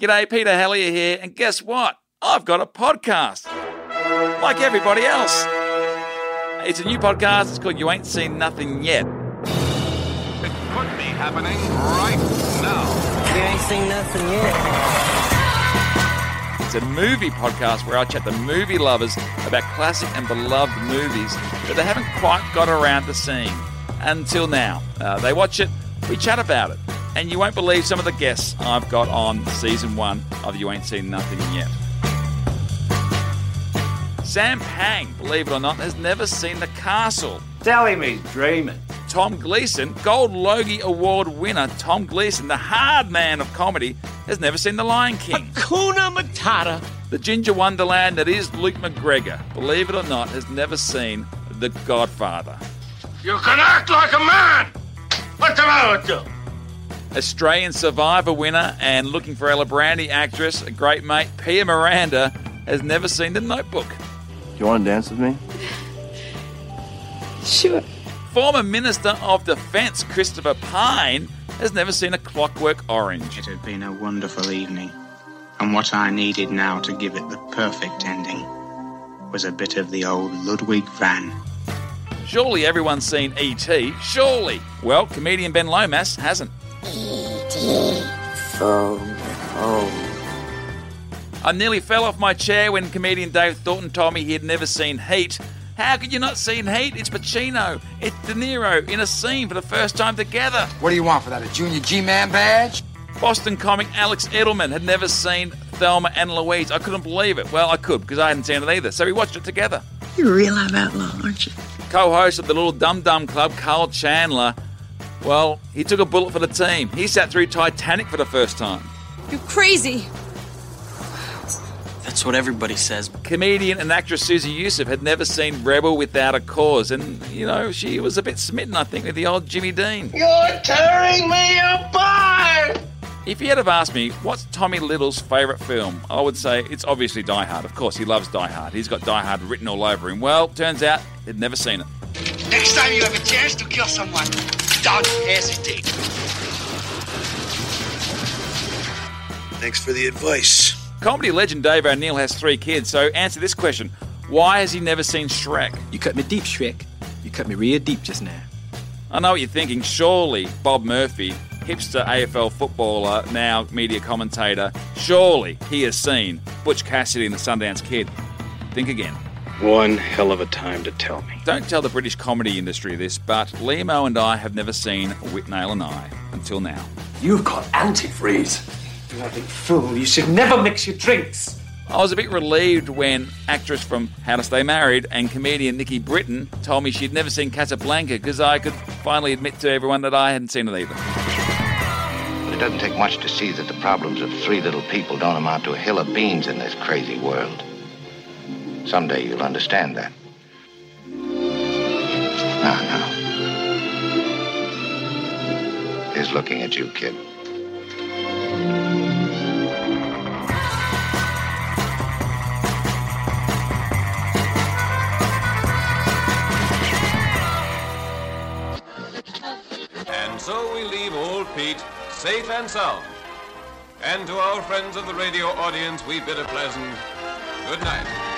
G'day, Peter Helliar here, and guess what? I've got a podcast. Like everybody else. It's a new podcast. It's called You Ain't Seen Nothing Yet. It could be happening right now. You ain't seen nothing yet. It's a movie podcast where I chat to movie lovers about classic and beloved movies that they haven't quite got around to seeing until now. Uh, they watch it, we chat about it, and you won't believe some of the guests I've got on season one of You Ain't Seen Nothing Yet. Sam Pang, believe it or not, has never seen The Castle. Tell him he's dreaming. Tom Gleeson, Gold Logie Award winner Tom Gleeson, the hard man of comedy, has never seen The Lion King. Kuna Matata. The ginger wonderland that is Luke McGregor, believe it or not, has never seen The Godfather. You can act like a man. What's the matter with you? Australian Survivor winner and looking for Alibrandi actress, a great mate, Pia Miranda, has never seen The Notebook. Do you want to dance with me? Sure. Former Minister of Defence Christopher Pyne has never seen a Clockwork Orange. It had been a wonderful evening, and what I needed now to give it the perfect ending was a bit of the old Ludwig van. Surely everyone's seen E.T. Surely. Well, comedian Ben Lomas hasn't. I nearly fell off my chair when comedian Dave Thornton told me he had never seen Heat. How could you not seen Heat? It's Pacino, it's De Niro in a scene for the first time together. What do you want for that? A junior G-Man badge? Boston comic Alex Edelman had never seen Thelma and Louise. I couldn't believe it. Well, I could because I hadn't seen it either. So we watched it together. You're a real live outlaw, aren't you? Co-host of the Little Dum Dum Club, Karl Chandler. Well, he took a bullet for the team. He sat through Titanic for the first time. You're crazy. That's what everybody says. Comedian and actress Susie Youssef had never seen Rebel Without a Cause, and you know she was a bit smitten, I think, with the old Jimmy Dean. You're tearing me apart. If you had have asked me what's Tommy Little's favourite film, I would say it's obviously Die Hard. Of course, he loves Die Hard. He's got Die Hard written all over him. Well, turns out he'd never seen it. Next time you have a chance to kill someone, don't hesitate. Thanks for the advice. Comedy legend Dave O'Neil has three kids, so answer this question: Why has he never seen Shrek? You cut me deep, Shrek. You cut me real deep just now. I know what you're thinking. Surely Bob Murphy, hipster AFL footballer, now media commentator, surely he has seen Butch Cassidy and the Sundance Kid. Think again. One hell of a time to tell me. Don't tell the British comedy industry this, but Liamo and I have never seen Withnail and I until now. You've got antifreeze. You bloody fool, you should never mix your drinks. I was a bit relieved when actress from How to Stay Married and comedian Nikki Britton told me she'd never seen Casablanca because I could finally admit to everyone that I hadn't seen it either. But it doesn't take much to see that the problems of three little people don't amount to a hill of beans in this crazy world. Someday you'll understand that. Now, now. He's looking at you, kid. And so we leave old Pete safe and sound. And to our friends of the radio audience, we bid a pleasant good night.